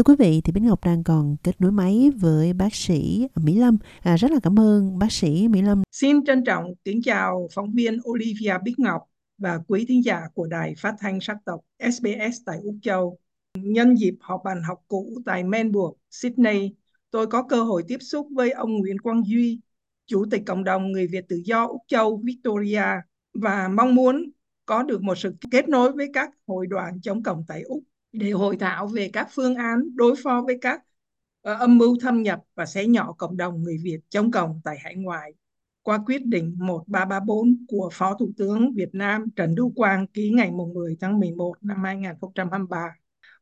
Thưa quý vị, thì bích Ngọc đang còn kết nối máy với bác sĩ Mỹ Lâm. À, rất là cảm ơn bác sĩ Mỹ Lâm. Xin trân trọng kính chào phóng viên Olivia Bích Ngọc và quý thính giả của Đài Phát thanh Sắc tộc SBS tại Úc Châu. Nhân dịp họp bàn học cũ tại Melbourne, Sydney, tôi có cơ hội tiếp xúc với ông Nguyễn Quang Duy, Chủ tịch Cộng đồng Người Việt Tự do Úc Châu Victoria và mong muốn có được một sự kết nối với các hội đoàn chống cộng tại Úc để hội thảo về các phương án đối phó với các uh, âm mưu thâm nhập và xé nhỏ cộng đồng người Việt chống cộng tại hải ngoại qua quyết định 1334 của Phó Thủ tướng Việt Nam Trần Lưu Quang ký ngày 10 tháng 11 năm 2023.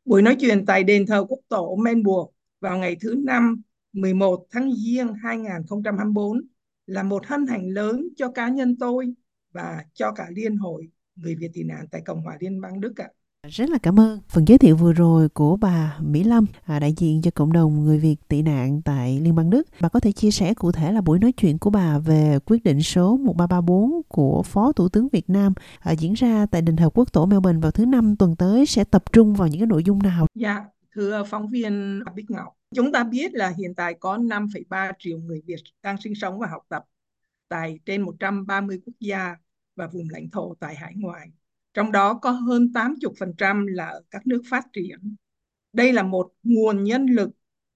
Buổi nói chuyện tại đền thờ quốc tổ Melbourne vào ngày thứ Năm 11 tháng Giêng 2024 là một hân hạnh lớn cho cá nhân tôi và cho cả Liên hội người Việt tị nạn tại Cộng hòa Liên bang Đức ạ. Rất là cảm ơn phần giới thiệu vừa rồi của bà Mỹ Lâm, à, đại diện cho cộng đồng người Việt tị nạn tại Liên bang Đức. Bà có thể chia sẻ cụ thể là buổi nói chuyện của bà về quyết định số 1334 của Phó Thủ tướng Việt Nam à, diễn ra tại đền thờ quốc tổ Melbourne vào thứ năm tuần tới sẽ tập trung vào những cái nội dung nào? Dạ, thưa phóng viên Bích Ngọc, chúng ta biết là hiện tại có 5,3 triệu người Việt đang sinh sống và học tập tại trên 130 quốc gia và vùng lãnh thổ tại hải ngoại trong đó có hơn 80% là ở các nước phát triển. Đây là một nguồn nhân lực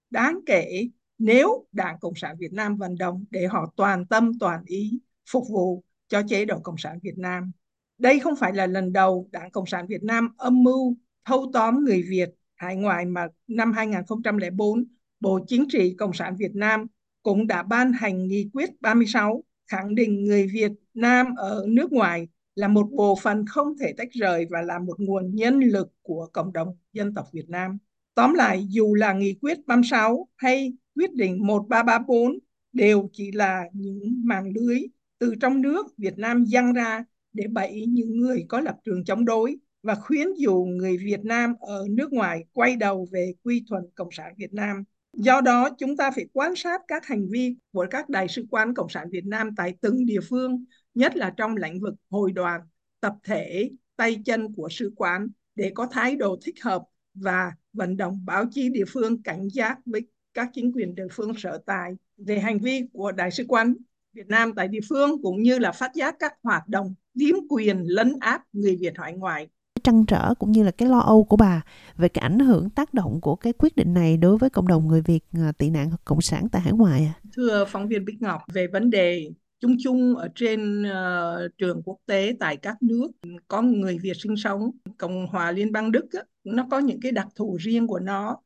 đáng kể nếu Đảng Cộng sản Việt Nam vận động để họ toàn tâm, toàn ý phục vụ cho chế độ Cộng sản Việt Nam. Đây không phải là lần đầu Đảng Cộng sản Việt Nam âm mưu thâu tóm người Việt hải ngoại mà năm 2004 Bộ Chính trị Cộng sản Việt Nam cũng đã ban hành nghị quyết 36 khẳng định người Việt Nam ở nước ngoài là một bộ phận không thể tách rời và là một nguồn nhân lực của cộng đồng dân tộc Việt Nam. Tóm lại, dù là nghị quyết 36 hay quyết định 1334 đều chỉ là những màn lưới từ trong nước Việt Nam dăng ra để bẫy những người có lập trường chống đối và khuyến dụ người Việt Nam ở nước ngoài quay đầu về quy thuận Cộng sản Việt Nam. Do đó, chúng ta phải quan sát các hành vi của các đại sứ quán Cộng sản Việt Nam tại từng địa phương nhất là trong lĩnh vực hội đoàn, tập thể, tay chân của sứ quán để có thái độ thích hợp và vận động báo chí địa phương cảnh giác với các chính quyền địa phương sở tại về hành vi của Đại sứ quán Việt Nam tại địa phương cũng như là phát giác các hoạt động điếm quyền lấn áp người Việt hải ngoại trăn trở cũng như là cái lo âu của bà về cái ảnh hưởng tác động của cái quyết định này đối với cộng đồng người Việt à, tị nạn cộng sản tại hải ngoại à? Thưa phóng viên Bích Ngọc về vấn đề chung chung ở trên uh, trường quốc tế tại các nước có người Việt sinh sống. Cộng hòa Liên bang Đức á, nó có những cái đặc thù riêng của nó.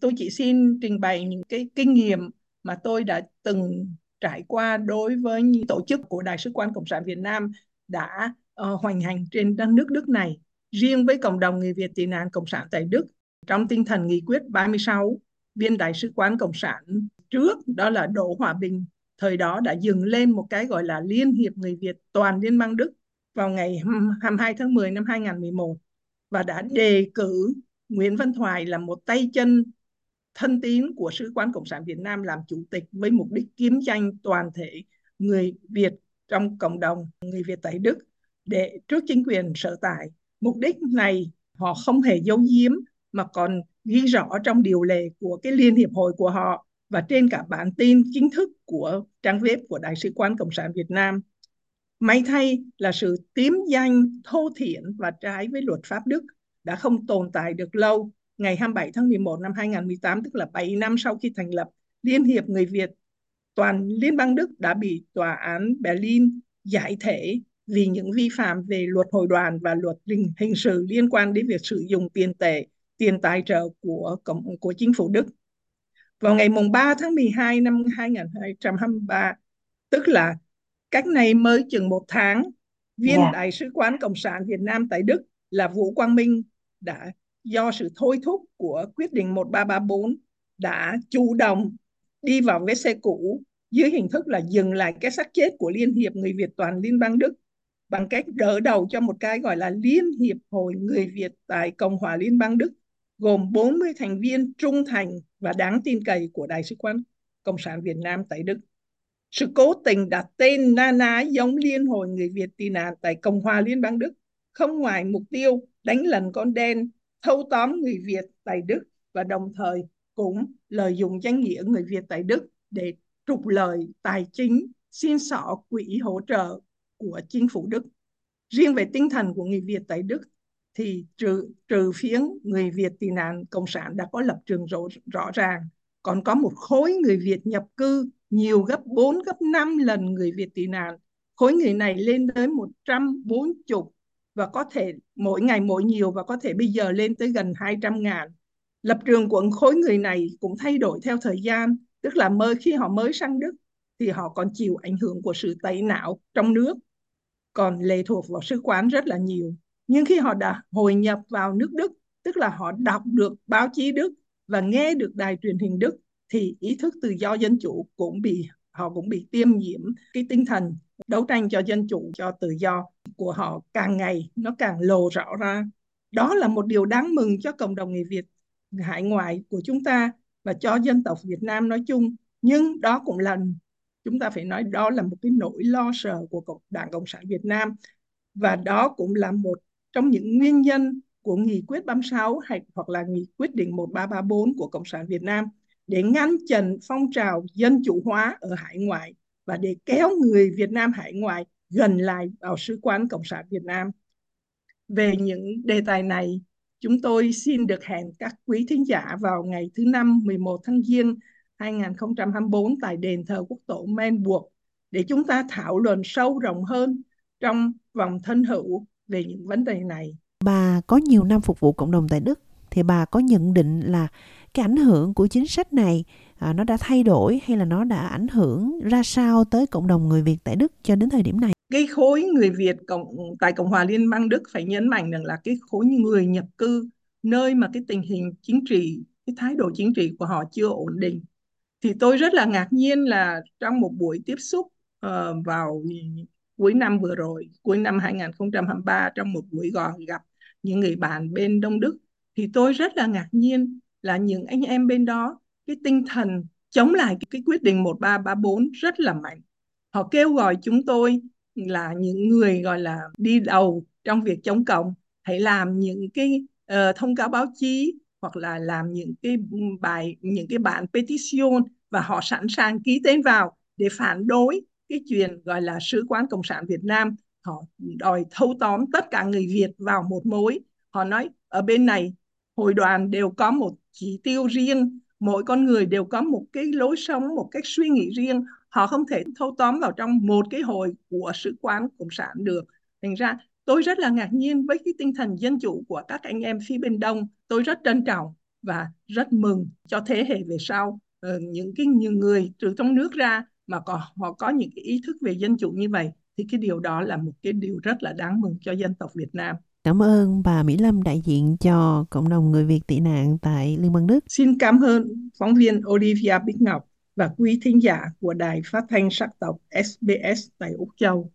Tôi chỉ xin trình bày những cái kinh nghiệm mà tôi đã từng trải qua đối với những tổ chức của Đại sứ quán Cộng sản Việt Nam đã uh, hoành hành trên đất nước Đức này riêng với cộng đồng người Việt tị nạn Cộng sản tại Đức. Trong tinh thần nghị quyết 36 viên Đại sứ quán Cộng sản trước đó là Đỗ Hòa Bình thời đó đã dừng lên một cái gọi là Liên hiệp Người Việt toàn Liên bang Đức vào ngày 22 tháng 10 năm 2011 và đã đề cử Nguyễn Văn Thoại là một tay chân thân tín của Sứ quán Cộng sản Việt Nam làm chủ tịch với mục đích kiếm tranh toàn thể người Việt trong cộng đồng, người Việt tại Đức để trước chính quyền sở tại. Mục đích này họ không hề giấu giếm mà còn ghi rõ trong điều lệ của cái liên hiệp hội của họ và trên cả bản tin chính thức của trang web của Đại sứ quán Cộng sản Việt Nam. May thay là sự tím danh thô thiển và trái với luật pháp Đức đã không tồn tại được lâu. Ngày 27 tháng 11 năm 2018, tức là 7 năm sau khi thành lập, Liên hiệp Người Việt toàn Liên bang Đức đã bị Tòa án Berlin giải thể vì những vi phạm về luật hội đoàn và luật hình sự liên quan đến việc sử dụng tiền tệ, tiền tài trợ của của chính phủ Đức vào ngày mùng 3 tháng 12 năm 2023, tức là cách này mới chừng một tháng, viên yeah. Dạ. đại sứ quán Cộng sản Việt Nam tại Đức là Vũ Quang Minh đã do sự thôi thúc của quyết định 1334 đã chủ động đi vào vết xe cũ dưới hình thức là dừng lại cái xác chết của Liên hiệp Người Việt toàn Liên bang Đức bằng cách đỡ đầu cho một cái gọi là Liên hiệp Hội Người Việt tại Cộng hòa Liên bang Đức gồm 40 thành viên trung thành và đáng tin cậy của Đại sứ quán Cộng sản Việt Nam tại Đức. Sự cố tình đặt tên na ná giống Liên hội người Việt tị nạn tại Cộng hòa Liên bang Đức không ngoài mục tiêu đánh lần con đen, thâu tóm người Việt tại Đức và đồng thời cũng lợi dụng danh nghĩa người Việt tại Đức để trục lợi tài chính, xin sỏ quỹ hỗ trợ của chính phủ Đức. Riêng về tinh thần của người Việt tại Đức thì trừ, trừ phiến người Việt tị nạn Cộng sản đã có lập trường rõ, rõ ràng. Còn có một khối người Việt nhập cư nhiều gấp 4, gấp 5 lần người Việt tị nạn. Khối người này lên tới 140 và có thể mỗi ngày mỗi nhiều và có thể bây giờ lên tới gần 200 ngàn. Lập trường của khối người này cũng thay đổi theo thời gian, tức là mới khi họ mới sang Đức thì họ còn chịu ảnh hưởng của sự tẩy não trong nước, còn lệ thuộc vào sứ quán rất là nhiều. Nhưng khi họ đã hồi nhập vào nước Đức, tức là họ đọc được báo chí Đức và nghe được đài truyền hình Đức, thì ý thức tự do dân chủ cũng bị họ cũng bị tiêm nhiễm cái tinh thần đấu tranh cho dân chủ cho tự do của họ càng ngày nó càng lộ rõ ra. Đó là một điều đáng mừng cho cộng đồng người Việt hải ngoại của chúng ta và cho dân tộc Việt Nam nói chung. Nhưng đó cũng là chúng ta phải nói đó là một cái nỗi lo sợ của Đảng Cộng sản Việt Nam. Và đó cũng là một trong những nguyên nhân của nghị quyết 36 hay hoặc là nghị quyết định 1334 của Cộng sản Việt Nam để ngăn chặn phong trào dân chủ hóa ở hải ngoại và để kéo người Việt Nam hải ngoại gần lại vào sứ quán Cộng sản Việt Nam. Về những đề tài này, chúng tôi xin được hẹn các quý thính giả vào ngày thứ Năm 11 tháng Giêng 2024 tại đền thờ quốc tổ men buộc để chúng ta thảo luận sâu rộng hơn trong vòng thân hữu về những vấn đề này. Bà có nhiều năm phục vụ cộng đồng tại Đức thì bà có nhận định là cái ảnh hưởng của chính sách này à, nó đã thay đổi hay là nó đã ảnh hưởng ra sao tới cộng đồng người Việt tại Đức cho đến thời điểm này? Cái khối người Việt cộng tại Cộng hòa Liên bang Đức phải nhấn mạnh rằng là cái khối người nhập cư nơi mà cái tình hình chính trị, cái thái độ chính trị của họ chưa ổn định. Thì tôi rất là ngạc nhiên là trong một buổi tiếp xúc uh, vào cuối năm vừa rồi, cuối năm 2023 trong một buổi gọi gặp những người bạn bên Đông Đức thì tôi rất là ngạc nhiên là những anh em bên đó cái tinh thần chống lại cái quyết định 1334 rất là mạnh. Họ kêu gọi chúng tôi là những người gọi là đi đầu trong việc chống cộng hãy làm những cái uh, thông cáo báo chí hoặc là làm những cái bài những cái bản petition và họ sẵn sàng ký tên vào để phản đối cái chuyện gọi là sứ quán cộng sản Việt Nam, họ đòi thâu tóm tất cả người Việt vào một mối. Họ nói, ở bên này, hội đoàn đều có một chỉ tiêu riêng, mỗi con người đều có một cái lối sống, một cách suy nghĩ riêng. Họ không thể thâu tóm vào trong một cái hội của sứ quán cộng sản được. Thành ra, tôi rất là ngạc nhiên với cái tinh thần dân chủ của các anh em phía bên đông. Tôi rất trân trọng và rất mừng cho thế hệ về sau ờ, những cái, những người từ trong nước ra mà có, họ có những cái ý thức về dân chủ như vậy thì cái điều đó là một cái điều rất là đáng mừng cho dân tộc Việt Nam. Cảm ơn bà Mỹ Lâm đại diện cho cộng đồng người Việt tị nạn tại Liên bang Đức. Xin cảm ơn phóng viên Olivia Bích Ngọc và quý thính giả của Đài Phát thanh sắc tộc SBS tại Úc Châu.